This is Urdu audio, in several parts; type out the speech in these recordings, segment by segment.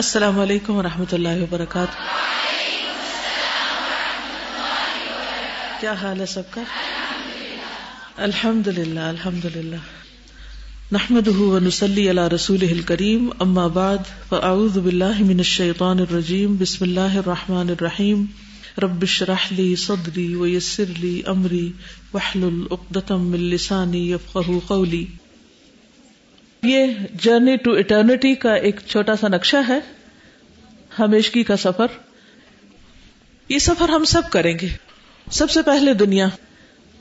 السلام علیکم و رحمۃ اللہ وبرکاتہ۔ کیا حال ہے سب کا؟ الحمد للہ الحمد للہ نحمد نسلی اللہ رسول کریم اما بعد، فاعوذ باللہ من الشیطان الرجیم، بسم اللہ الرحمٰن الرحیم۔ ربش رحلی صدری ویسر لی امری وحل العقدم من لسانی قولی۔ یہ جرنی ٹو اٹرنیٹی کا ایک چھوٹا سا نقشہ ہے، ہمیشگی کا سفر۔ یہ سفر ہم سب کریں گے۔ سب سے پہلے دنیا۔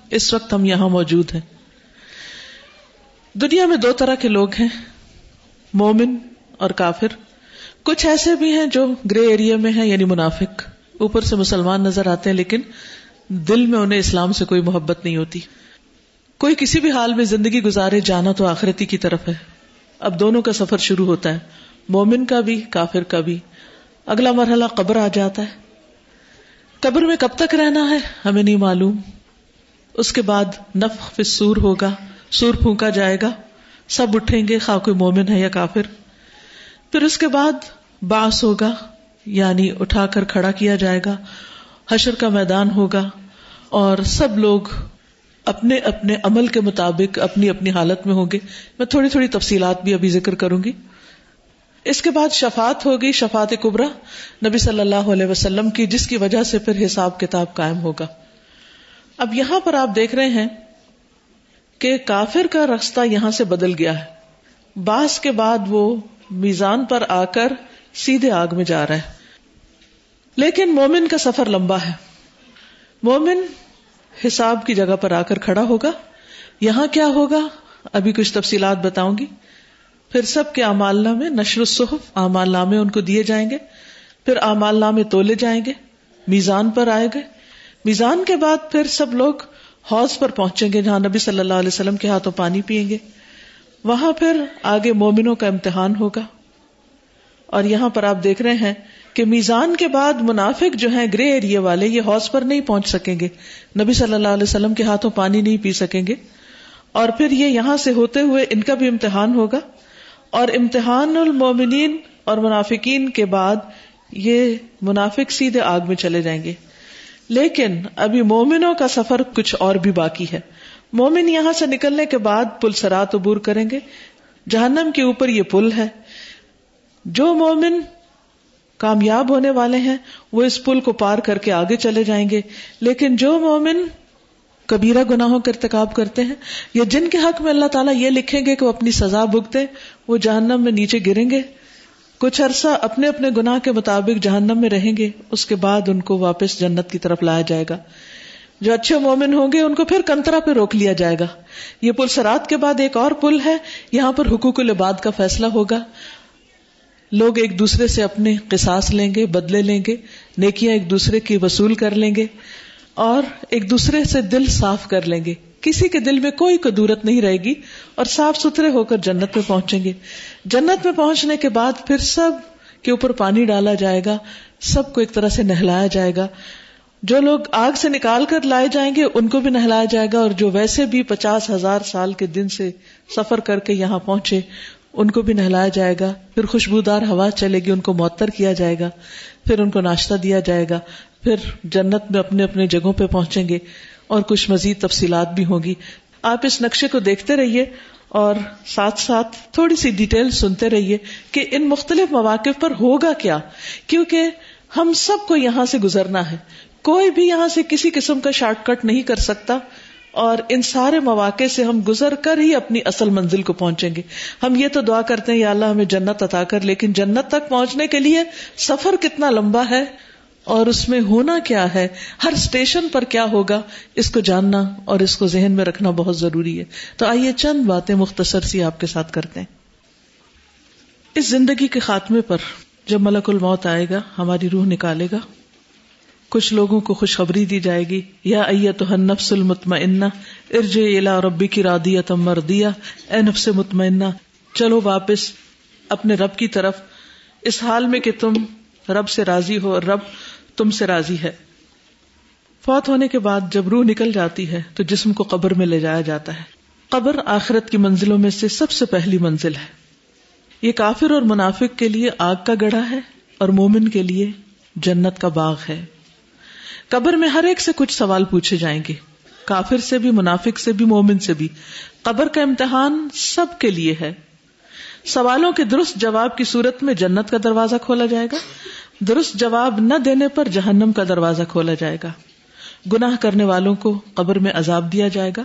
اس وقت ہم یہاں موجود ہیں۔ دنیا میں دو طرح کے لوگ ہیں، مومن اور کافر۔ کچھ ایسے بھی ہیں جو گرے ایریا میں ہیں یعنی منافق۔ اوپر سے مسلمان نظر آتے ہیں، لیکن دل میں انہیں اسلام سے کوئی محبت نہیں ہوتی۔ کوئی کسی بھی حال میں زندگی گزارے جانا تو آخرتی کی طرف ہے۔ اب دونوں کا سفر شروع ہوتا ہے۔ مومن کا بھی، کافر کا بھی۔ اگلا مرحلہ قبر آ جاتا ہے۔ قبر میں کب تک رہنا ہے؟ ہمیں نہیں معلوم۔ اس کے بعد نف سور ہوگا۔ سور پھونکا جائے گا۔ سب اٹھیں گے، خواہ کوئی مومن ہے یا کافر۔ پھر اس کے بعد باس ہوگا یعنی اٹھا کر کھڑا کیا جائے گا۔ حشر کا میدان ہوگا اور سب لوگ اپنے اپنے عمل کے مطابق اپنی اپنی حالت میں ہوں گے۔ میں تھوڑی تھوڑی تفصیلات بھی ابھی ذکر کروں گی۔ اس کے بعد شفات ہوگی شفات کبرا، نبی صلی اللہ علیہ وسلم کی، جس کی وجہ سے پھر حساب کتاب قائم ہوگا۔ اب یہاں پر آپ دیکھ رہے ہیں کہ کافر کا رستہ یہاں سے بدل گیا ہے۔ باس کے بعد وہ میزان پر آ کر سیدھے آگ میں جا رہا ہے لیکن مومن کا سفر لمبا ہے۔ مومن حساب کی جگہ پر آ کر کھڑا ہوگا۔ یہاں کیا ہوگا؟ ابھی کچھ تفصیلات بتاؤں گی۔ پھر سب کے امال نامے نشر الصحف امال نامے ان کو دیے جائیں گے۔ پھر امال نامے تولے جائیں گے۔ میزان پر آئے گئے۔ میزان کے بعد پھر سب لوگ حوض پر پہنچیں گے جہاں نبی صلی اللہ علیہ وسلم کے ہاتھوں پانی پیئیں گے۔ وہاں پھر آگے مومنوں کا امتحان ہوگا۔ اور یہاں پر آپ دیکھ رہے ہیں کہ میزان کے بعد منافق جو ہیں گرے ایریا والے، یہ حوض پر نہیں پہنچ سکیں گے۔ نبی صلی اللہ علیہ وسلم کے ہاتھوں پانی نہیں پی سکیں گے۔ اور پھر یہ یہاں سے ہوتے ہوئے ان کا بھی امتحان ہوگا۔ اور امتحان المومنین اور منافقین کے بعد یہ منافق سیدھے آگ میں چلے جائیں گے۔ لیکن ابھی مومنوں کا سفر کچھ اور بھی باقی ہے۔ مومن یہاں سے نکلنے کے بعد پل سرات عبور کریں گے۔ جہنم کے اوپر یہ پل ہے۔ جو مومن کامیاب ہونے والے ہیں، وہ اس پل کو پار کر کے آگے چلے جائیں گے۔ لیکن جو مومن کبیرہ گناہوں کا ارتکاب کرتے ہیں، یا جن کے حق میں اللہ تعالیٰ یہ لکھیں گے کہ وہ اپنی سزا بھگتے، وہ جہنم میں نیچے گریں گے۔ کچھ عرصہ اپنے اپنے گناہ کے مطابق جہنم میں رہیں گے، اس کے بعد ان کو واپس جنت کی طرف لایا جائے گا۔ جو اچھے مومن ہوں گے، ان کو پھر کنترا پہ روک لیا جائے گا۔ یہ پل سرات کے بعد ایک اور پل ہے، یہاں پر حقوق العباد کا فیصلہ ہوگا۔ لوگ ایک دوسرے سے اپنے قصاص لیں گے، بدلے لیں گے، نیکیاں ایک دوسرے کی وصول کر لیں گے اور ایک دوسرے سے دل صاف کر لیں گے۔ کسی کے دل میں کوئی قدورت نہیں رہے گی اور صاف ستھرے ہو کر جنت میں پہنچیں گے۔ جنت میں پہنچنے کے بعد پھر سب کے اوپر پانی ڈالا جائے گا، سب کو ایک طرح سے نہلایا جائے گا۔ جو لوگ آگ سے نکال کر لائے جائیں گے، ان کو بھی نہلایا جائے گا اور جو ویسے بھی پچاس ہزار سال کے دن سے سفر کر کے یہاں پہنچے ان کو بھی نہلایا جائے گا، پھر خوشبودار ہوا چلے گی، ان کو معطر کیا جائے گا، پھر ان کو ناشتہ دیا جائے گا، پھر جنت میں اپنے اپنے جگہوں پہ پہنچیں گے اور کچھ مزید تفصیلات بھی ہوگی آپ اس نقشے کو دیکھتے رہیے اور ساتھ ساتھ تھوڑی سی ڈیٹیل سنتے رہیے کہ ان مختلف مواقع پر ہوگا کیا، کیونکہ ہم سب کو یہاں سے گزرنا ہے۔ کوئی بھی یہاں سے کسی قسم کا شارٹ کٹ نہیں کر سکتا۔ اور ان سارے مواقع سے ہم گزر کر ہی اپنی اصل منزل کو پہنچیں گے۔ ہم یہ تو دعا کرتے ہیں، یا اللہ ہمیں جنت عطا کر، لیکن جنت تک پہنچنے کے لیے سفر کتنا لمبا ہے اور اس میں ہونا کیا ہے؟ ہر اسٹیشن پر کیا ہوگا؟ اس کو جاننا اور اس کو ذہن میں رکھنا بہت ضروری ہے۔ تو آئیے چند باتیں مختصر سی آپ کے ساتھ کرتے ہیں۔ اس زندگی کے خاتمے پر جب ملک الموت آئے گا، ہماری روح نکالے گا۔ کچھ لوگوں کو خوشخبری دی جائے گی۔ یا ایت نفس المطمئنہ ارج الا ربی کی رادیت مردیا اے نفس مطمئنہ، چلو واپس اپنے رب کی طرف۔ اس حال میں کہ تم رب سے راضی ہو اور رب تم سے راضی ہے۔ فوت ہونے کے بعد جب روح نکل جاتی ہے، تو جسم کو قبر میں لے جایا جاتا ہے۔ قبر آخرت کی منزلوں میں سے سب سے پہلی منزل ہے۔ یہ کافر اور منافق کے لیے آگ کا گڑھا ہے اور مومن کے لیے جنت کا باغ ہے۔ قبر میں ہر ایک سے کچھ سوال پوچھے جائیں گے۔ کافر سے بھی، منافق سے بھی، مومن سے بھی۔ قبر کا امتحان سب کے لیے ہے۔ سوالوں کے درست جواب کی صورت میں جنت کا دروازہ کھولا جائے گا۔ درست جواب نہ دینے پر جہنم کا دروازہ کھولا جائے گا۔ گناہ کرنے والوں کو قبر میں عذاب دیا جائے گا۔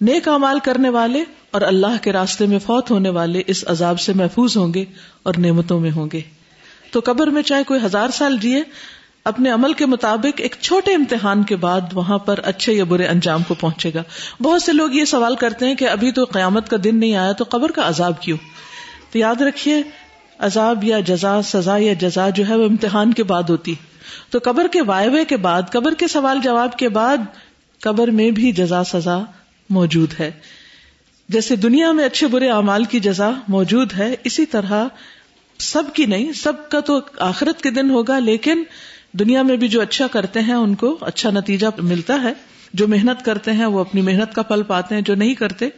نیک امال کرنے والے اور اللہ کے راستے میں فوت ہونے والے اس عذاب سے محفوظ ہوں گے اور نعمتوں میں ہوں گے۔ تو قبر میں چاہے کوئی ہزار سال جیے اپنے عمل کے مطابق ایک چھوٹے امتحان کے بعد وہاں پر اچھے یا برے انجام کو پہنچے گا۔ بہت سے لوگ یہ سوال کرتے ہیں کہ ابھی تو قیامت کا دن نہیں آیا تو قبر کا عذاب کیوں؟ تو یاد رکھیے، عذاب یا جزا، سزا یا جزا جو ہے وہ امتحان کے بعد ہوتی۔ تو قبر کے وائوے کے بعد، قبر کے سوال جواب کے بعد قبر میں بھی جزا، سزا موجود ہے۔ جیسے دنیا میں اچھے برے اعمال کی جزا موجود ہے، اسی طرح سب کی نہیں، سب کا تو آخرت کے دن ہوگا، لیکن دنیا میں بھی جو اچھا کرتے ہیں، ان کو اچھا نتیجہ ملتا ہے۔ جو محنت کرتے ہیں، وہ اپنی محنت کا پھل پاتے ہیں۔ جو نہیں کرتے،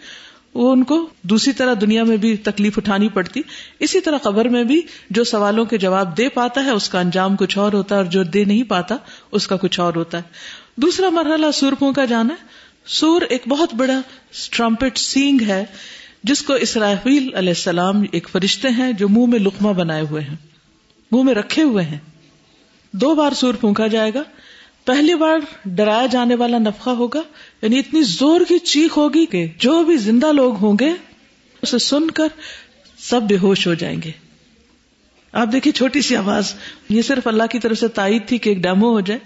وہ ان کو دوسری طرح دنیا میں بھی تکلیف اٹھانی پڑتی۔ اسی طرح قبر میں بھی جو سوالوں کے جواب دے پاتا ہے، اس کا انجام کچھ اور ہوتا ہے اور جو دے نہیں پاتا، اس کا کچھ اور ہوتا ہے۔ دوسرا مرحلہ سورپوں کا جانا ہے۔ سور ایک بہت بڑا اسٹرمپٹ سینگ ہے، جس کو اسرافیل علیہ السلام ایک فرشتے ہیں جو منہ میں لکما بنائے ہوئے ہیں، منہ میں رکھے ہوئے ہیں۔ دو بار سور پھونکا جائے گا۔ پہلی بار ڈرایا جانے والا نفقہ ہوگا۔ یعنی اتنی زور کی چیخ ہوگی کہ جو بھی زندہ لوگ ہوں گے، اسے سن کر سب بے ہوش ہو جائیں گے۔ آپ دیکھیے چھوٹی سی آواز۔ یہ صرف اللہ کی طرف سے تائید تھی کہ ایک ڈیمو ہو جائے۔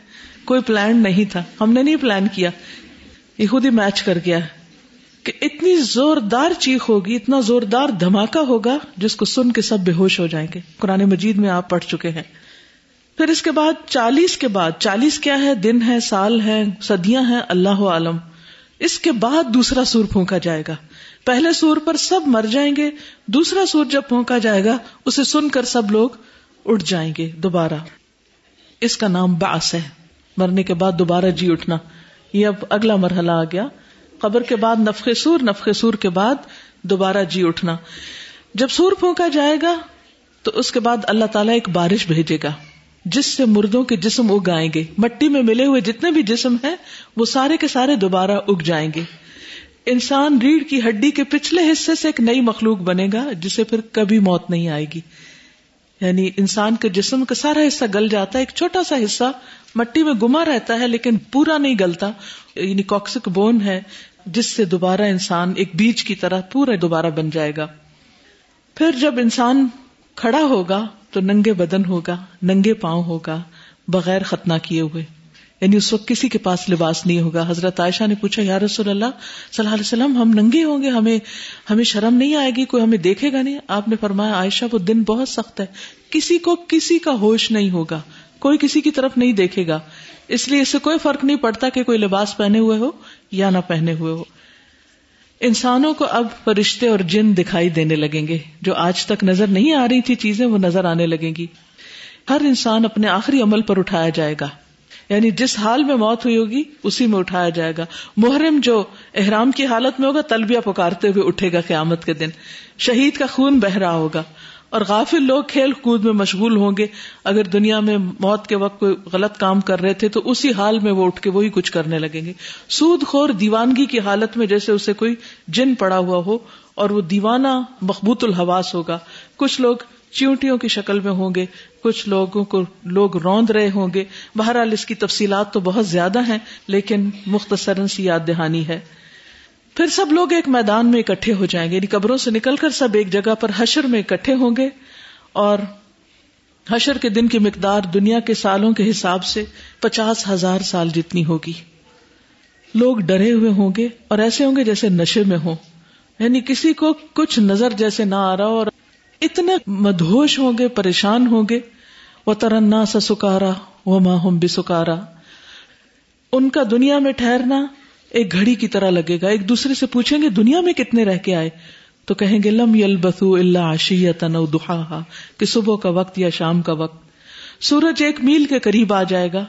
کوئی پلان نہیں تھا۔ ہم نے نہیں پلان کیا۔ یہ خود ہی میچ کر گیا کہ اتنی زوردار چیخ ہوگی، اتنا زوردار دھماکہ ہوگا جس کو سن کے سب بے ہوش ہو جائیں گے۔ قرآن مجید میں آپ پڑھ چکے ہیں۔ پھر اس کے بعد چالیس کے بعد، چالیس کیا ہے؟ دن ہے، سال ہے، صدیاں ہیں، اللہ عالم۔ اس کے بعد دوسرا سور پھونکا جائے گا۔ پہلے سور پر سب مر جائیں گے، دوسرا سور جب پھونکا جائے گا، اسے سن کر سب لوگ اٹھ جائیں گے دوبارہ۔ اس کا نام باس ہے۔ مرنے کے بعد دوبارہ جی اٹھنا۔ یہ اب اگلا مرحلہ آ گیا۔ قبر کے بعد نفق سور نفق سور کے بعد دوبارہ جی اٹھنا۔ جب سور پھونکا جائے گا، تو اس کے بعد اللہ تعالیٰ ایک بارش بھیجے گا۔ جس سے مردوں کے جسم اگ آئیں گے۔ مٹی میں ملے ہوئے جتنے بھی جسم ہیں، وہ سارے کے سارے دوبارہ اگ جائیں گے۔ انسان ریڑھ کی ہڈی کے پچھلے حصے سے ایک نئی مخلوق بنے گا، جسے پھر کبھی موت نہیں آئے گی۔ یعنی انسان کے جسم کا سارا حصہ گل جاتا ہے، ایک چھوٹا سا حصہ مٹی میں گما رہتا ہے، لیکن پورا نہیں گلتا۔ یعنی کوکسک بون ہے، جس سے دوبارہ انسان ایک بیج کی طرح پورا دوبارہ بن جائے گا۔ پھر جب انسان کھڑا ہوگا تو ننگے بدن ہوگا، ننگے پاؤں ہوگا، بغیر ختنہ کیے ہوئے۔ یعنی اس وقت کسی کے پاس لباس نہیں ہوگا۔ حضرت عائشہ نے پوچھا، یا رسول اللہ، صلی اللہ علیہ وسلم، ہم ننگے ہوں گے؟ ہمیں ہمیں شرم نہیں آئے گی؟ کوئی ہمیں دیکھے گا نہیں؟ آپ نے فرمایا، عائشہ، وہ دن بہت سخت ہے۔ کسی کو کسی کا ہوش نہیں ہوگا۔ کوئی کسی کی طرف نہیں دیکھے گا۔ اس لیے اس سے کوئی فرق نہیں پڑتا کہ کوئی لباس پہنے ہوئے ہو یا نہ پہنے ہوئے ہو۔ انسانوں کو اب فرشتے اور جن دکھائی دینے لگیں گے، جو آج تک نظر نہیں آ رہی تھی چیزیں، وہ نظر آنے لگیں گی۔ ہر انسان اپنے آخری عمل پر اٹھایا جائے گا۔ یعنی جس حال میں موت ہوئی ہوگی، اسی میں اٹھایا جائے گا۔ محرم جو احرام کی حالت میں ہوگا، تلبیہ پکارتے ہوئے اٹھے گا قیامت کے دن۔ شہید کا خون بہ رہا ہوگا۔ اور غافل لوگ کھیل کود میں مشغول ہوں گے۔ اگر دنیا میں موت کے وقت کوئی غلط کام کر رہے تھے تو اسی حال میں وہ اٹھ کے وہی کچھ کرنے لگیں گے۔ سود خور دیوانگی کی حالت میں جیسے اسے کوئی جن پڑا ہوا ہو اور وہ دیوانہ مخبوط الحواس ہوگا۔ کچھ لوگ چیونٹیوں کی شکل میں ہوں گے، کچھ لوگوں کو لوگ روند رہے ہوں گے۔ بہرحال اس کی تفصیلات تو بہت زیادہ ہیں، لیکن مختصراً سی یاد دہانی ہے۔ پھر سب لوگ ایک میدان میں اکٹھے ہو جائیں گے۔ یعنی قبروں سے نکل کر سب ایک جگہ پر حشر میں اکٹھے ہوں گے اور حشر کے دن کی مقدار دنیا کے سالوں کے حساب سے پچاس ہزار سال جتنی ہوگی۔ لوگ ڈرے ہوئے ہوں گے اور ایسے ہوں گے جیسے نشے میں ہوں۔ یعنی کسی کو کچھ نظر جیسے نہ آ رہا اور اتنے مدہوش ہوں گے، پریشان ہوں گے۔ وہ ترنا سا سکارا وہ ماں بھی سکارا ان کا دنیا میں ٹھہرنا ایک گھڑی کی طرح لگے گا، ایک دوسرے سے پوچھیں گے، دنیا میں کتنے رہ کے آئے؟ تو کہیں گے، لم یل بسو اللہ آشیت دہا کہ صبح کا وقت یا شام کا وقت۔ سورج ایک میل کے قریب آ جائے گا۔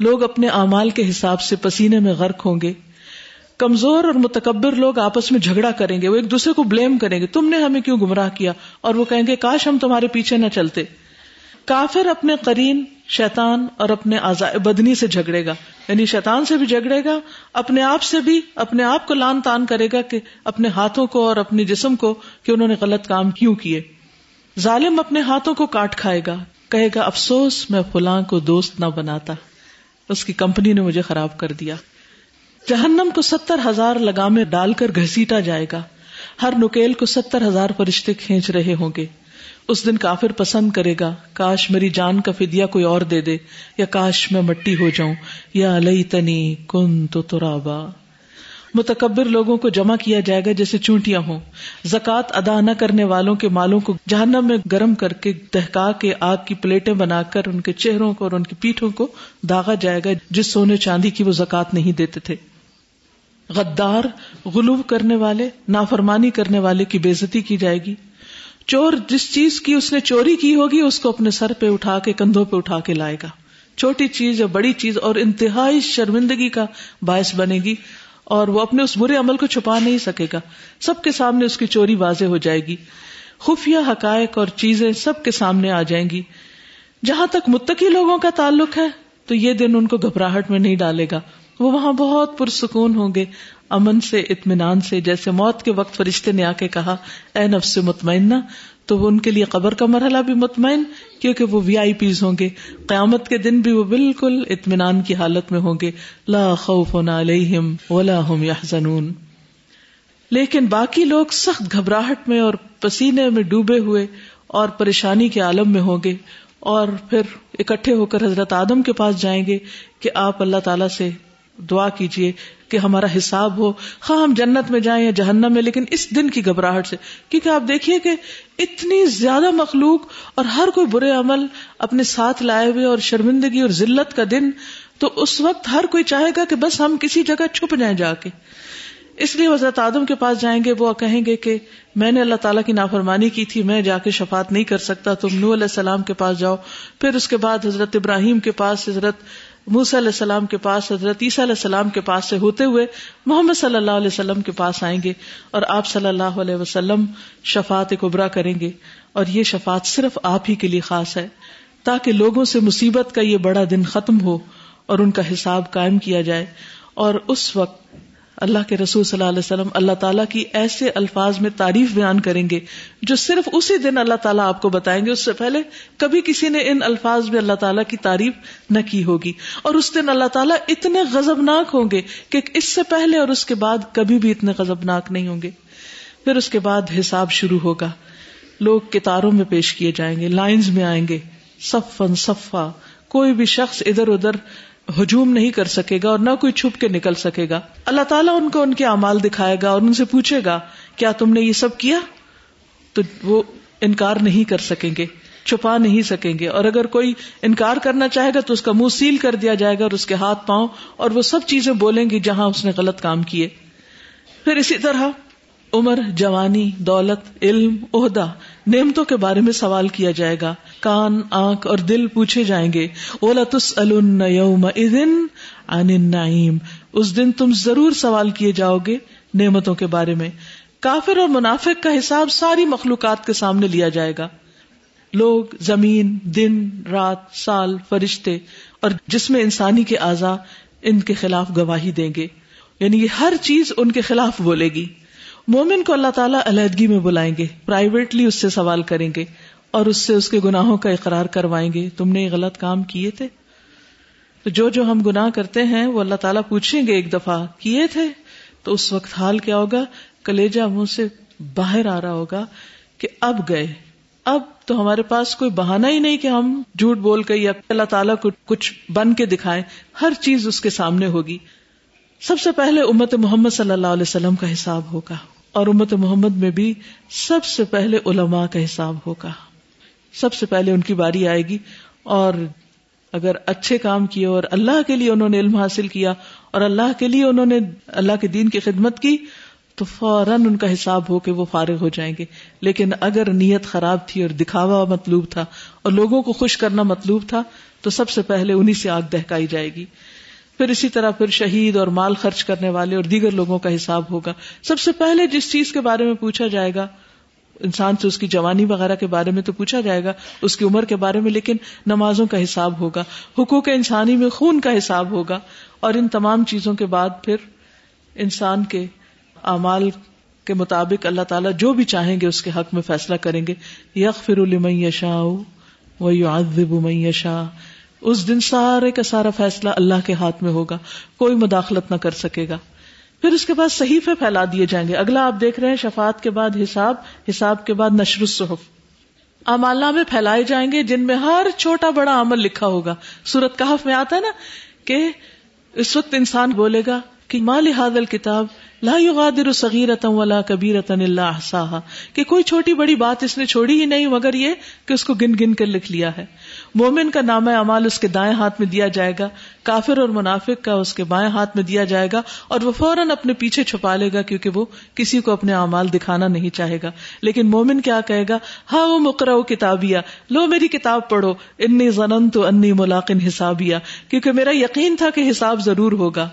لوگ اپنے اعمال کے حساب سے پسینے میں غرق ہوں گے۔ کمزور اور متکبر لوگ آپس میں جھگڑا کریں گے، وہ ایک دوسرے کو بلیم کریں گے، تم نے ہمیں کیوں گمراہ کیا؟ اور وہ کہیں گے، کاش ہم تمہارے پیچھے نہ چلتے۔ کافر اپنے قرین شیطان اور اپنے بدنی سے جھگڑے گا۔ یعنی شیطان سے بھی جھگڑے گا، اپنے آپ سے بھی، اپنے آپ کو لان تان کرے گا کہ اپنے ہاتھوں کو اور اپنے جسم کو کہ انہوں نے غلط کام کیوں کیے۔ ظالم اپنے ہاتھوں کو کاٹ کھائے گا، کہے گا، افسوس، میں فلاں کو دوست نہ بناتا۔ اس کی کمپنی نے مجھے خراب کر دیا۔ جہنم کو ستر ہزار لگامے ڈال کر گھسیٹا جائے گا۔ ہر نکیل کو ستر ہزار فرشتے کھینچ رہے ہوں گے۔ اس دن کافر پسند کرے گا، کاش میری جان کا فدیا کوئی اور دے دے، یا کاش میں مٹی ہو جاؤں، یا لئی تنی کن تو ترابا۔ متکبر لوگوں کو جمع کیا جائے گا جیسے چونٹیاں ہوں۔ زکات ادا نہ کرنے والوں کے مالوں کو جہنم میں گرم کر کے دہکا کے آگ کی پلیٹیں بنا کر ان کے چہروں کو اور ان کی پیٹھوں کو داغا جائے گا جس سونے چاندی کی وہ زکات نہیں دیتے تھے۔ غدار غلوب کرنے والے، نافرمانی کرنے والے کی بےزتی کی جائے گی۔ چور جس چیز کی اس نے چوری کی ہوگی، اس کو اپنے سر پہ اٹھا کے، کندھوں پہ اٹھا کے لائے گا۔ چھوٹی چیز یا بڑی چیز اور انتہائی شرمندگی کا باعث بنے گی اور وہ اپنے اس برے عمل کو چھپا نہیں سکے گا۔ سب کے سامنے اس کی چوری واضح ہو جائے گی۔ خفیہ حقائق اور چیزیں سب کے سامنے آ جائیں گی۔ جہاں تک متقی لوگوں کا تعلق ہے، تو یہ دن ان کو گھبراہٹ میں نہیں ڈالے گا۔ وہ وہاں بہت پرسکون ہوں گے۔ امن سے، اطمینان سے، جیسے موت کے وقت فرشتے نے آ کے کہا، اے نفس مطمئنہ، تو وہ ان کے لیے قبر کا مرحلہ بھی مطمئن، کیونکہ وہ وی آئی پیز ہوں گے۔ قیامت کے دن بھی وہ بالکل اطمینان کی حالت میں ہوں گے۔ لا خوف علیہم ولا هم يحزنون لیکن باقی لوگ سخت گھبراہٹ میں اور پسینے میں ڈوبے ہوئے اور پریشانی کے عالم میں ہوں گے۔ اور پھر اکٹھے ہو کر حضرت آدم کے پاس جائیں گے کہ آپ اللہ تعالی سے دعا کیجیے کہ ہمارا حساب ہو۔ خواہ ہم جنت میں جائیں یا جہنم میں، لیکن اس دن کی گھبراہٹ سے۔ کیونکہ آپ دیکھیے کہ اتنی زیادہ مخلوق اور ہر کوئی برے عمل اپنے ساتھ لائے ہوئے اور شرمندگی اور ذلت کا دن، تو اس وقت ہر کوئی چاہے گا کہ بس ہم کسی جگہ چھپ جائیں جا کے۔ اس لیے حضرت آدم کے پاس جائیں گے، وہ کہیں گے کہ میں نے اللہ تعالیٰ کی نافرمانی کی تھی، میں جا کے شفات نہیں کر سکتا، تم نو علیہ السلام کے پاس جاؤ۔ پھر اس کے بعد حضرت ابراہیم کے پاس حضرت موس علیہ السلام کے پاس، حضرت عیسیٰ علیہ السلام کے پاس سے ہوتے ہوئے محمد صلی اللہ علیہ وسلم کے پاس آئیں گے اور آپ صلی اللہ علیہ وسلم شفات کبرا کریں گے۔ اور یہ شفات صرف آپ ہی کے لیے خاص ہے، تاکہ لوگوں سے مصیبت کا یہ بڑا دن ختم ہو اور ان کا حساب قائم کیا جائے۔ اور اس وقت اللہ کے رسول صلی اللہ علیہ وسلم اللہ تعالیٰ کی ایسے الفاظ میں تعریف بیان کریں گے جو صرف اسی دن اللہ تعالیٰ آپ کو بتائیں گے، اس سے پہلے کبھی کسی نے ان الفاظ میں اللہ تعالیٰ کی تعریف نہ کی ہوگی۔ اور اس دن اللہ تعالیٰ اتنے غزبناک ہوں گے کہ اس سے پہلے اور اس کے بعد کبھی بھی اتنے غزبناک نہیں ہوں گے۔ پھر اس کے بعد حساب شروع ہوگا۔ لوگ کتاروں میں پیش کیے جائیں گے، لائنز میں آئیں گے۔ صفن صفا، کوئی بھی شخص ادھر ادھر ہجوم نہیں کر سکے گا اور نہ کوئی چھپ کے نکل سکے گا۔ اللہ تعالیٰ ان کو ان کے امال دکھائے گا اور ان سے پوچھے گا، کیا تم نے یہ سب کیا؟ تو وہ انکار نہیں کر سکیں گے، چھپا نہیں سکیں گے۔ اور اگر کوئی انکار کرنا چاہے گا تو اس کا منہ سیل کر دیا جائے گا اور اس کے ہاتھ پاؤں اور وہ سب چیزیں بولیں گی جہاں اس نے غلط کام کیے۔ پھر اسی طرح عمر، جوانی، دولت، علم، عہدہ، نعمتوں کے بارے میں سوال کیا جائے گا۔ کان، آنکھ اور دل پوچھے جائیں گے، اولا تس النعیم اس دن تم ضرور سوال کیے جاؤ گے نعمتوں کے بارے میں۔ کافر اور منافق کا حساب ساری مخلوقات کے سامنے لیا جائے گا۔ لوگ، زمین، دن، رات، سال، فرشتے اور جس میں انسانی کے اعضا ان کے خلاف گواہی دیں گے۔ یعنی یہ ہر چیز ان کے خلاف بولے گی۔ مومن کو اللہ تعالیٰ علیحدگی میں بلائیں گے پرائیویٹلی اس سے سوال کریں گے۔ اور اس سے اس کے گناہوں کا اقرار کروائیں گے۔ تم نے یہ غلط کام کیے تھے۔ تو جو جو ہم گناہ کرتے ہیں، وہ اللہ تعالیٰ پوچھیں گے ایک دفعہ، کیے تھے؟ تو اس وقت حال کیا ہوگا؟ کلیجا منہ سے باہر آ رہا ہوگا کہ اب گئے۔ اب تو ہمارے پاس کوئی بہانا ہی نہیں کہ ہم جھوٹ بول کے یا اللہ تعالیٰ کو کچھ بن کے دکھائیں۔ ہر چیز اس کے سامنے ہوگی۔ سب سے پہلے امت محمد صلی اللہ علیہ وسلم کا حساب ہوگا۔ اور امت محمد میں بھی سب سے پہلے علماء کا حساب ہوگا۔ سب سے پہلے ان کی باری آئے گی اور اگر اچھے کام کیے اور اللہ کے لیے انہوں نے علم حاصل کیا اور اللہ کے لیے انہوں نے اللہ کے دین کی خدمت کی، تو فوراً ان کا حساب ہو کے وہ فارغ ہو جائیں گے۔ لیکن اگر نیت خراب تھی اور دکھاوا مطلوب تھا اور لوگوں کو خوش کرنا مطلوب تھا، تو سب سے پہلے انہیں سے آگ دہکائی جائے گی۔ پھر اسی طرح پھر شہید اور مال خرچ کرنے والے اور دیگر لوگوں کا حساب ہوگا۔ سب سے پہلے جس چیز کے بارے میں پوچھا جائے گا انسان سے اس کی جوانی وغیرہ کے بارے میں تو پوچھا جائے گا، اس کی عمر کے بارے میں، لیکن نمازوں کا حساب ہوگا، حقوق انسانی میں خون کا حساب ہوگا، اور ان تمام چیزوں کے بعد پھر انسان کے اعمال کے مطابق اللہ تعالیٰ جو بھی چاہیں گے اس کے حق میں فیصلہ کریں گے۔ یق فر یشا و اس دن سارے کا سارا فیصلہ اللہ کے ہاتھ میں ہوگا، کوئی مداخلت نہ کر سکے گا۔ پھر اس کے بعد صحیفے پھیلا دیے جائیں گے۔ اگلا آپ دیکھ رہے ہیں شفات کے بعد حساب حساب کے بعد نشر الصحف۔ امالہ میں پھیلائے جائیں گے جن میں ہر چھوٹا بڑا عمل لکھا ہوگا۔ سورت کہف میں آتا ہے نا کہ اس وقت انسان بولے گا کہ مال حادل کتاب لا یغادر صغیرتا ولا کبیرتا الا احصاها۔ کہ کوئی چھوٹی بڑی بات اس نے چھوڑی ہی نہیں، مگر یہ کہ اس کو گن گن کر لکھ لیا ہے۔ مومن کا نام اعمال اس کے دائیں ہاتھ میں دیا جائے گا، کافر اور منافق کا اس کے بائیں ہاتھ میں دیا جائے گا، اور وہ فوراً اپنے پیچھے چھپا لے گا کیونکہ وہ کسی کو اپنے اعمال دکھانا نہیں چاہے گا۔ لیکن مومن کیا کہے گا؟ ہاں وہ مکرو کتابیا لو میری کتاب پڑھو، انی زنن تو انی ملاقن حسابیا کیونکہ میرا یقین تھا کہ حساب ضرور ہوگا۔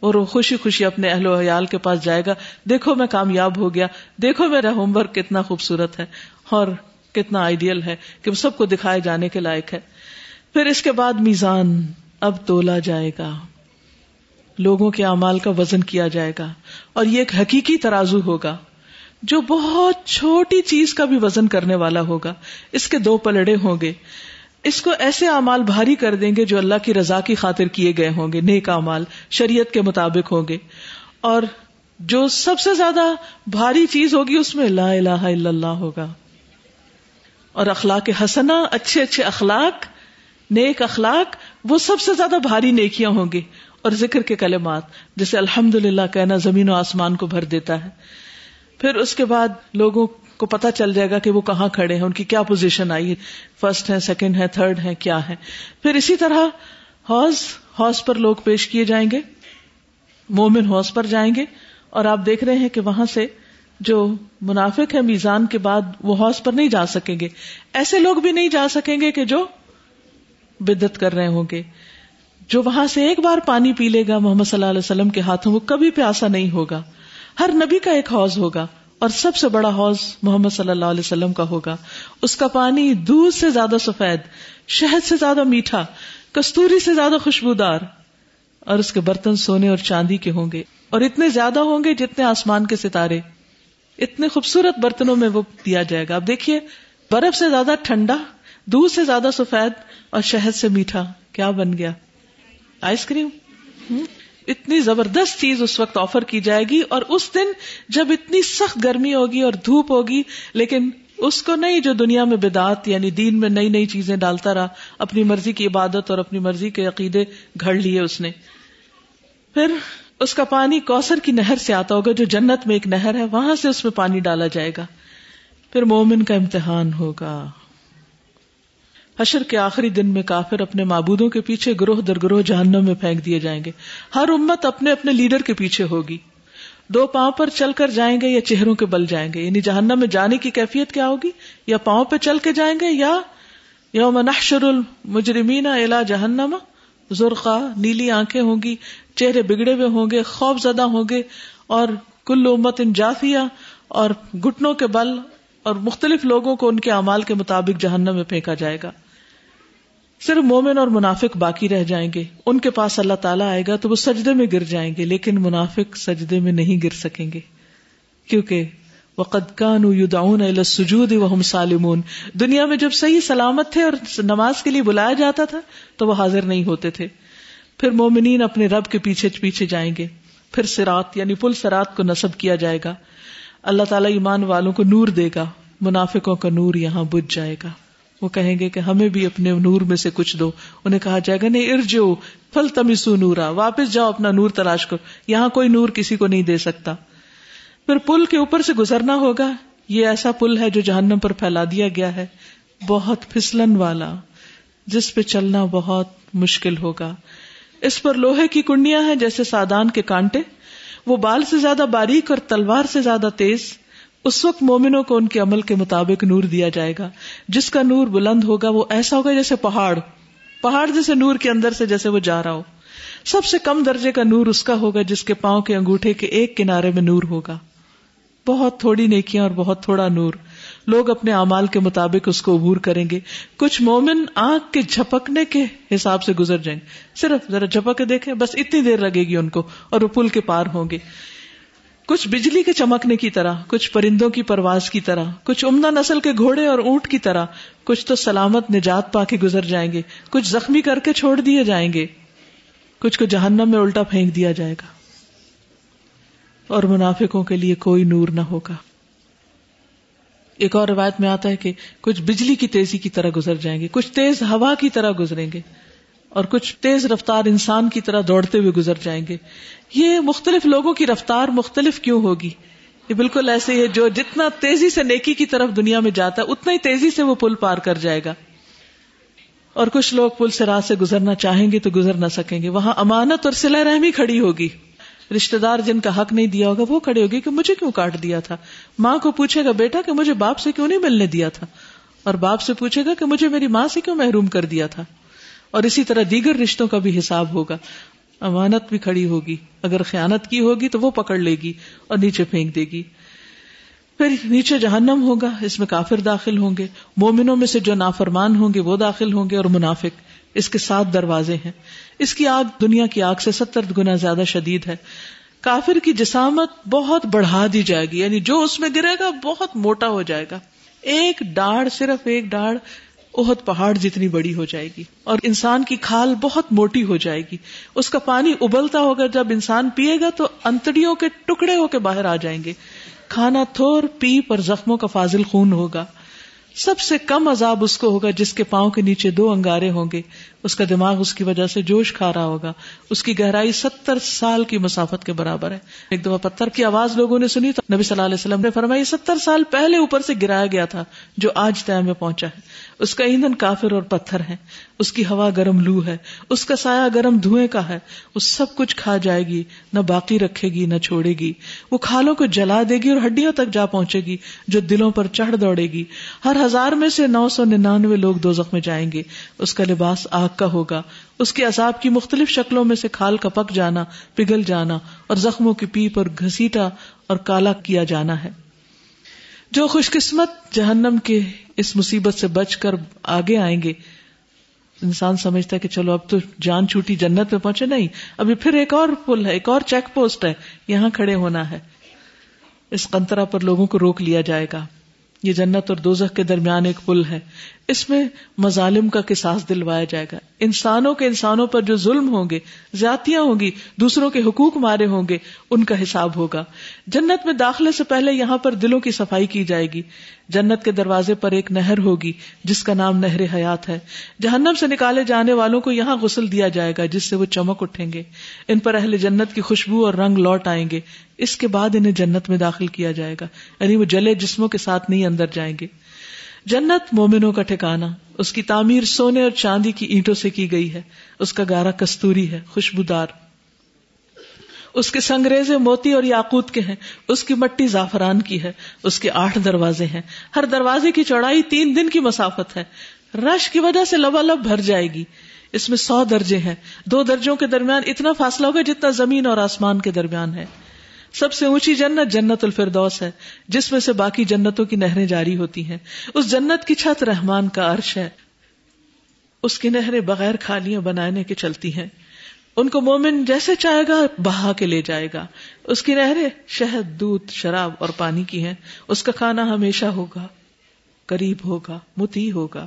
اور وہ خوشی خوشی اپنے اہل و حیال کے پاس جائے گا۔ دیکھو میں کامیاب ہو گیا، دیکھو میرا ہوم ورک کتنا خوبصورت ہے۔ اور کتنا آئیڈیل ہے کہ وہ سب کو دکھائے جانے کے لائق ہے۔ پھر اس کے بعد میزان اب تولا جائے گا۔ لوگوں کے اعمال کا وزن کیا جائے گا۔ اور یہ ایک حقیقی ترازو ہوگا جو بہت چھوٹی چیز کا بھی وزن کرنے والا ہوگا۔ اس کے دو پلڑے ہوں گے۔ اس کو ایسے اعمال بھاری کر دیں گے جو اللہ کی رضا کی خاطر کیے گئے ہوں گے۔ نیک اعمال شریعت کے مطابق ہوں گے۔ اور جو سب سے زیادہ بھاری چیز ہوگی اس میں لا الہ الا اللہ ہوگا۔ اور اخلاق حسنا اچھے اچھے اخلاق، نیک اخلاق، وہ سب سے زیادہ بھاری نیکیاں ہوں گی۔ اور ذکر کے کلمات، جیسے الحمد للہ کہنا زمین و آسمان کو بھر دیتا ہے۔ پھر اس کے بعد لوگوں کو پتا چل جائے گا کہ وہ کہاں کھڑے ہیں، ان کی کیا پوزیشن آئی فرسٹ ہے سیکنڈ ہے تھرڈ ہے کیا ہے پھر اسی طرح ہاؤس ہاؤس پر لوگ پیش کیے جائیں گے۔ مومن ہاؤس پر جائیں گے۔ اور آپ دیکھ رہے ہیں کہ وہاں سے جو منافق ہے میزان کے بعد وہ ہاؤس پر نہیں جا سکیں گے۔ ایسے لوگ بھی نہیں جا سکیں گے کہ جو بدت کر رہے ہوں گے۔ جو وہاں سے ایک بار پانی پی لے گا محمد صلی اللہ علیہ وسلم کے ہاتھوں، وہ کبھی پیاسا نہیں ہوگا۔ ہر نبی کا ایک حوض ہوگا اور سب سے بڑا حوض محمد صلی اللہ علیہ وسلم کا ہوگا۔ اس کا پانی دودھ سے زیادہ سفید، شہد سے زیادہ میٹھا، کستوری سے زیادہ خوشبودار، اور اس کے برتن سونے اور چاندی کے ہوں گے۔ اور اتنے زیادہ ہوں گے جتنے آسمان کے ستارے۔ اتنے خوبصورت برتنوں میں وہ دیا جائے گا۔ اب دیکھیے، برف سے زیادہ ٹھنڈا، دودھ سے زیادہ سفید اور شہد سے میٹھا، کیا بن گیا؟ Ice cream. اتنی زبردست چیز اس وقت آفر کی جائے گی اور اس دن جب اتنی سخت گرمی ہوگی اور دھوپ ہوگی، لیکن اس کو نہیں جو دنیا میں بدات یعنی دین میں نئی نئی چیزیں ڈالتا رہا، اپنی مرضی کی عبادت اور اپنی مرضی کے عقیدے گھڑ لیے اس نے۔ پھر اس کا پانی کوسر کی نہر سے آتا ہوگا، جو جنت میں ایک نہر ہے، وہاں سے اس میں پانی ڈالا جائے گا۔ پھر مومن کا امتحان ہوگا۔ حشر کے آخری دن میں کافر اپنے معبودوں کے پیچھے گروہ در گروہ جہنم میں پھینک دیے جائیں گے۔ ہر امت اپنے اپنے لیڈر کے پیچھے ہوگی۔ دو پاؤں پر چل کر جائیں گے یا چہروں کے بل جائیں گے؟ یعنی جہنم میں جانے کی کیفیت کیا ہوگی؟ یا پاؤں پہ چل کے جائیں گے یا یوم نحشر المجرمین الا جہنم؟ زرقا نیلی آنکھیں ہوں گی، چہرے بگڑے ہوئے ہوں گے، خوف زدہ ہوں گے، اور کل امت ان جافیا اور گٹنوں کے بل اور مختلف لوگوں کو ان کے اعمال کے مطابق جہنم میں پھینکا جائے گا۔ صرف مومن اور منافق باقی رہ جائیں گے۔ ان کے پاس اللہ تعالیٰ آئے گا تو وہ سجدے میں گر جائیں گے، لیکن منافق سجدے میں نہیں گر سکیں گے، کیونکہ سجود سالمون۔ دنیا میں جب صحیح سلامت تھے اور نماز کے لیے بلایا جاتا تھا، تو وہ حاضر نہیں ہوتے تھے۔ پھر مومنین اپنے رب کے پیچھے پیچھے جائیں گے۔ پھر سرات یعنی پل سرات کو نصب کیا جائے گا۔ اللہ تعالیٰ ایمان والوں کو نور دے گا۔ منافقوں کا نور یہاں بج جائے گا۔ وہ کہیں گے کہ ہمیں بھی اپنے نور میں سے کچھ دو۔ انہیں کہا جائے گا، نہیں ارجو پھل تمسو نورا۔ واپس جاؤ، اپنا نور تلاش کرو۔ یہاں کوئی نور کسی کو نہیں دے سکتا۔ پھر پل کے اوپر سے گزرنا ہوگا۔ یہ ایسا پل ہے جو جہنم پر پھیلا دیا گیا ہے۔ بہت پھسلن والا، جس پہ چلنا بہت مشکل ہوگا۔ اس پر لوہے کی کنڈیاں ہیں جیسے سادان کے کانٹے۔ وہ بال سے زیادہ باریک اور تلوار سے زیادہ تیز۔ اس وقت مومنوں کو ان کے عمل کے مطابق نور دیا جائے گا۔ جس کا نور بلند ہوگا، وہ ایسا ہوگا جیسے پہاڑ۔ پہاڑ جیسے نور کے اندر سے جیسے وہ جا رہا ہو۔ سب سے کم درجے کا نور اس کا ہوگا جس کے پاؤں کے انگوٹھے کے ایک کنارے میں نور ہوگا۔ بہت تھوڑی نیکیاں اور بہت تھوڑا نور۔ لوگ اپنے اعمال کے مطابق اس کو عبور کریں گے۔ کچھ مومن آنکھ کے جھپکنے کے حساب سے گزر جائیں۔ گے صرف ذرا جھپک کے دیکھیں، بس اتنی دیر لگے گی ان کو اور وہ پل کے پار ہوں گے۔ کچھ بجلی کے چمکنے کی طرح، کچھ پرندوں کی پرواز کی طرح، کچھ عمدہ نسل کے گھوڑے اور اونٹ کی طرح، کچھ تو سلامت نجات پا کے گزر جائیں گے۔ کچھ زخمی کر کے چھوڑ دیے جائیں گے۔ کچھ کو جہنم میں الٹا پھینک دیا جائے گا۔ اور منافقوں کے لیے کوئی نور نہ ہوگا۔ ایک اور روایت میں آتا ہے کہ کچھ بجلی کی تیزی کی طرح گزر جائیں گے، کچھ تیز ہوا کی طرح گزریں گے اور کچھ تیز رفتار انسان کی طرح دوڑتے ہوئے گزر جائیں گے۔ یہ مختلف لوگوں کی رفتار مختلف کیوں ہوگی؟ یہ بالکل ایسے ہے جو جتنا تیزی سے نیکی کی طرف دنیا میں جاتا ہے، اتنا ہی تیزی سے وہ پل پار کر جائے گا۔ اور کچھ لوگ پل سے راہ سے گزرنا چاہیں گے تو گزر نہ سکیں گے۔ وہاں امانت اور سلا رحمی کھڑی ہوگی۔ رشتے دار جن کا حق نہیں دیا ہوگا، وہ کھڑے ہوگی کہ مجھے کیوں کاٹ دیا تھا؟ ماں کو پوچھے گا، بیٹا، کہ مجھے باپ سے کیوں نہیں ملنے دیا تھا؟ اور باپ سے پوچھے گا، کہ مجھے میری ماں سے کیوں محروم کر دیا تھا؟ اور اسی طرح دیگر رشتوں کا بھی حساب ہوگا۔ امانت بھی کھڑی ہوگی۔ اگر خیانت کی ہوگی تو وہ پکڑ لے گی اور نیچے پھینک دے گی۔ پھر نیچے جہنم ہوگا، اس میں کافر داخل ہوں گے۔ مومنوں میں سے جو نافرمان ہوں گے، وہ داخل ہوں گے اور منافق۔ اس کے ساتھ دروازے ہیں۔ اس کی آگ دنیا کی آگ سے ستر گنا زیادہ شدید ہے۔ کافر کی جسامت بہت بڑھا دی جائے گی یعنی جو اس میں گرے گا بہت موٹا ہو جائے گا۔ ایک ڈاڑ صرف ایک ڈاڑ اہد پہاڑ جتنی بڑی ہو جائے گی، اور انسان کی کھال بہت موٹی ہو جائے گی۔ اس کا پانی ابلتا ہوگا، جب انسان پیے گا تو انتڑیوں کے ٹکڑے ہو کے باہر آ جائیں گے۔ کھانا تھور، پیپ اور زخموں کا فاضل خون ہوگا۔ سب سے کم عذاب اس کو ہوگا جس کے پاؤں کے نیچے دو انگارے ہوں گے۔ اس کا دماغ اس کی وجہ سے جوش کھا رہا ہوگا۔ اس کی گہرائی ستر سال کی مسافت کے برابر ہے۔ ایک دفعہ پتھر کی آواز لوگوں نے سنی تو نبی صلی اللہ علیہ وسلم نے فرمایا ستر سال پہلے اوپر سے گرایا گیا تھا جو آج طے میں پہنچا ہے۔ اس کا ایندھن کافر اور پتھر ہے۔ اس کی ہوا گرم لو ہے۔ اس کا سایہ گرم دھوئیں کا ہے۔ وہ سب کچھ کھا جائے گی، نہ باقی رکھے گی، نہ چھوڑے گی۔ وہ کھالوں کو جلا دے گی اور ہڈیوں تک جا پہنچے گی جو دلوں پر چڑھ دوڑے گی۔ ہر ہزار میں سے نو سو ننانوے لوگ دو زخم جائیں گے۔ اس کا لباس آگ آگ کا ہوگا۔ اس کے عذاب کی مختلف شکلوں میں سے کھال کا پک جانا، پگھل جانا اور زخموں کی پیپ اور گھسیٹا اور کالا کیا جانا ہے۔ جو خوش قسمت جہنم کے اس مصیبت سے بچ کر آگے آئیں گے۔ انسان سمجھتا ہے کہ چلو اب تو جان چھوٹی جنت میں پہنچے، نہیں۔ ابھی پھر ایک اور پل ہے، ایک اور چیک پوسٹ ہے۔ یہاں کھڑے ہونا ہے۔ اس قنطرہ پر لوگوں کو روک لیا جائے گا۔ یہ جنت اور دوزخ کے درمیان ایک پل ہے۔ اس میں مظالم کا کساس دلوایا جائے گا۔ انسانوں کے انسانوں پر جو ظلم ہوں گے، زیادتیاں ہوں گی، دوسروں کے حقوق مارے ہوں گے، ان کا حساب ہوگا۔ جنت میں داخلے سے پہلے یہاں پر دلوں کی صفائی کی جائے گی۔ جنت کے دروازے پر ایک نہر ہوگی، جس کا نام نہر حیات ہے۔ جہنم سے نکالے جانے والوں کو یہاں غسل دیا جائے گا، جس سے وہ چمک اٹھیں گے۔ ان پر اہل جنت کی خوشبو اور رنگ لوٹ آئیں گے۔ اس کے بعد انہیں جنت میں داخل کیا جائے گا۔ یعنی وہ جلے جسموں کے ساتھ نہیں اندر جائیں گے۔ جنت مومنوں کا ٹھکانا اس کی تعمیر سونے اور چاندی کی اینٹوں سے کی گئی ہے، اس کا گارا کستوری ہے، خوشبودار۔ اس کے سنگریزے موتی اور یاقوت کے ہیں، اس کی مٹی زعفران کی ہے، اس کے آٹھ دروازے ہیں۔ ہر دروازے کی چوڑائی تین دن کی مسافت ہے۔ رش کی وجہ سے لبا لب بھر جائے گی۔ اس میں سو درجے ہیں۔ دو درجوں کے درمیان اتنا فاصلہ ہوگا جتنا زمین اور آسمان کے درمیان ہے۔ سب سے اونچی جنت جنت الفردوس ہے، جس میں سے باقی جنتوں کی نہریں جاری ہوتی ہیں۔ اس جنت کی چھت رحمان کا عرش ہے۔ اس کی نہریں بغیر کھالیاں بنانے کے چلتی ہیں۔ ان کو مومن جیسے چاہے گا، بہا کے لے جائے گا۔ اس کی نہریں شہد، دودھ، شراب اور پانی کی ہیں۔ اس کا کھانا ہمیشہ ہوگا، قریب ہوگا متی ہوگا۔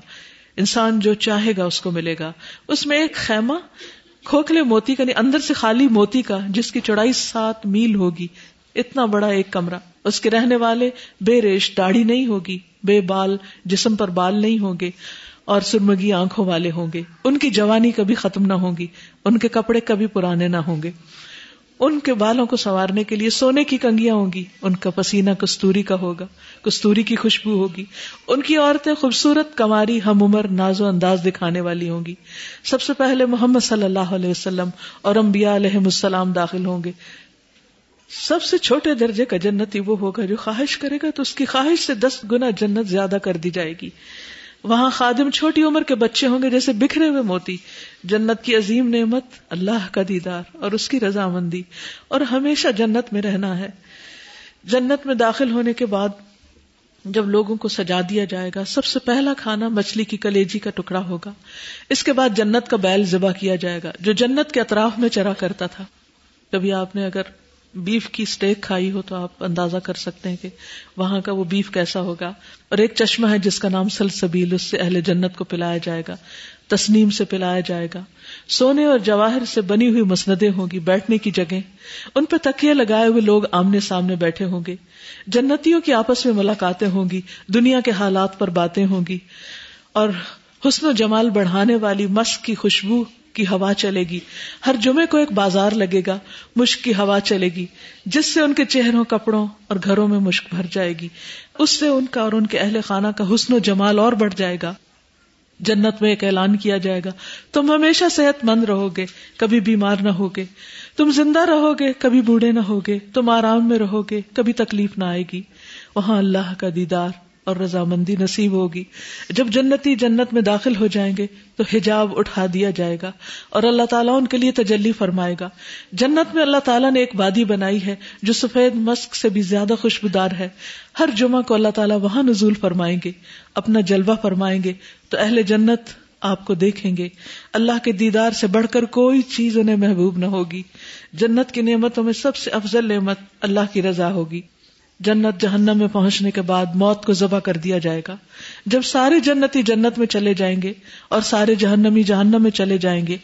انسان جو چاہے گا، اس کو ملے گا۔ اس میں ایک خیمہ کھوکھلے موتی کا نہیں، اندر سے خالی موتی کا، جس کی چوڑائی سات میل ہوگی۔ اتنا بڑا ایک کمرہ۔ اس کے رہنے والے بے ریش داڑھی نہیں ہوگی، بے بال، جسم پر بال نہیں ہوں گے اور سرمگی آنکھوں والے ہوں گے۔ ان کی جوانی کبھی ختم نہ ہوگی ان کے کپڑے کبھی پرانے نہ ہوں گے۔ ان کے بالوں کو سنوارنے کے لیے سونے کی کنگیاں ہوں گی۔ ان کا پسینہ کستوری کا ہوگا، کستوری کی خوشبو ہوگی۔ ان کی عورتیں خوبصورت کماری ہم عمر ناز و انداز دکھانے والی ہوں گی۔ سب سے پہلے محمد صلی اللہ علیہ وسلم اور انبیاء علیہ السلام داخل ہوں گے۔ سب سے چھوٹے درجے کا جنتی وہ ہوگا جو خواہش کرے گا تو اس کی خواہش سے دس گنا جنت زیادہ کر دی جائے گی۔ وہاں خادم چھوٹی عمر کے بچے ہوں گے جیسے بکھرے ہوئے موتی۔ جنت کی عظیم نعمت اللہ کا دیدار اور اس کی رضامندی۔ اور ہمیشہ جنت میں رہنا ہے۔ جنت میں داخل ہونے کے بعد جب لوگوں کو سجا دیا جائے گا، سب سے پہلا کھانا مچھلی کی کلیجی کا ٹکڑا ہوگا۔ اس کے بعد جنت کا بیل ذبح کیا جائے گا، جو جنت کے اطراف میں چرا کرتا تھا۔ کبھی آپ نے اگر بیف کی اسٹیک کھائی ہو تو آپ اندازہ کر سکتے ہیں کہ وہاں کا وہ بیف کیسا ہوگا۔ اور ایک چشمہ ہے جس کا نام سلسبیل، اس سے اہل جنت کو پلایا جائے گا، تسنیم سے پلایا جائے گا۔ سونے اور جواہر سے بنی ہوئی مسندیں ہوں گی بیٹھنے کی جگہ ان پہ تکیے لگائے ہوئے لوگ آمنے سامنے بیٹھے ہوں گے۔ جنتیوں کی آپس میں ملاقاتیں ہوں گی، دنیا کے حالات پر باتیں ہوں گی۔ اور حسن و جمال بڑھانے والی مسک کی خوشبو کی ہوا چلے گی۔ ہر جمعے کو ایک بازار لگے گا، مشک کی ہوا چلے گی، جس سے ان کے چہروں، کپڑوں اور گھروں میں مشک بھر جائے گی۔ اس سے ان کا اور ان کے اہل خانہ کا حسن و جمال اور بڑھ جائے گا۔ جنت میں ایک اعلان کیا جائے گا، تم ہمیشہ صحت مند رہو گے، کبھی بیمار نہ ہوگے تم زندہ رہو گے، کبھی بوڑھے نہ ہوگے تم آرام میں رہو گے، کبھی تکلیف نہ آئے گی۔ وہاں اللہ کا دیدار۔ اور رضامندی نصیب ہوگی۔ جب جنتی جنت میں داخل ہو جائیں گے تو حجاب اٹھا دیا جائے گا اور اللہ تعالیٰ ان کے لیے تجلی فرمائے گا۔ جنت میں اللہ تعالیٰ نے ایک وادی بنائی ہے جو سفید مسک سے بھی زیادہ خوشبودار ہے۔ ہر جمعہ کو اللہ تعالیٰ وہاں نزول فرمائیں گے، اپنا جلوہ فرمائیں گے تو اہل جنت آپ کو دیکھیں گے۔ اللہ کے دیدار سے بڑھ کر کوئی چیز انہیں محبوب نہ ہوگی۔ جنت کی نعمتوں میں سب سے افضل نعمت اللہ کی رضا ہوگی۔ جنت جہنم میں پہنچنے کے بعد موت کو ذبح کر دیا جائے گا۔ جب سارے جنتی جنت میں چلے جائیں گے اور سارے جہنمی جہنم میں چلے جائیں گے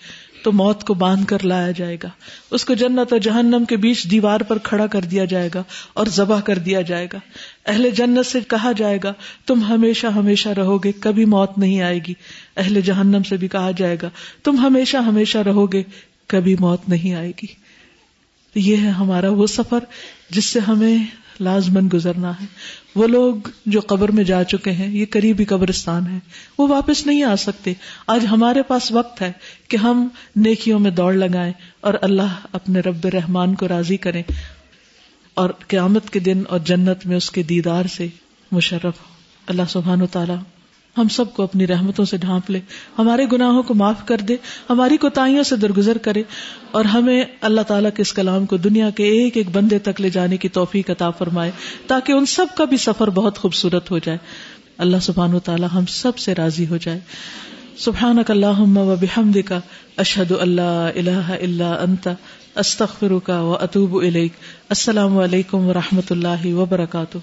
تو موت کو باندھ کر لایا جائے گا۔ اس کو جنت اور جہنم کے بیچ دیوار پر کھڑا کر دیا جائے گا اور ذبح کر دیا جائے گا۔ اہل جنت سے کہا جائے گا، تم ہمیشہ ہمیشہ رہو گے، کبھی موت نہیں آئے گی۔ اہل جہنم سے بھی کہا جائے گا، تم ہمیشہ ہمیشہ رہو گے، کبھی موت نہیں آئے گی۔ یہ ہے ہمارا وہ سفر جس سے ہمیں لازمن گزرنا ہے۔ وہ لوگ جو قبر میں جا چکے ہیں، یہ قریبی قبرستان ہے وہ واپس نہیں آ سکتے۔ آج ہمارے پاس وقت ہے کہ ہم نیکیوں میں دوڑ لگائیں اور اللہ اپنے رب رحمان کو راضی کریں اور قیامت کے دن اور جنت میں اس کے دیدار سے مشرف اللہ سبحان و تعالیٰ ہم سب کو اپنی رحمتوں سے ڈھانپ لے، ہمارے گناہوں کو معاف کر دے، ہماری کوتاہیوں سے درگزر کرے، اور ہمیں اللہ تعالیٰ کے اس کلام کو دنیا کے ایک ایک بندے تک لے جانے کی توفیق عطا فرمائے، تاکہ ان سب کا بھی سفر بہت خوبصورت ہو جائے۔ اللہ سبحان و تعالیٰ ہم سب سے راضی ہو جائے۔ سبحان اللہ و بحمد کا اشد اللہ اللہ اللہ انت استخر کا و اطوب السلام علیکم و رحمۃ اللہ وبرکاتہ۔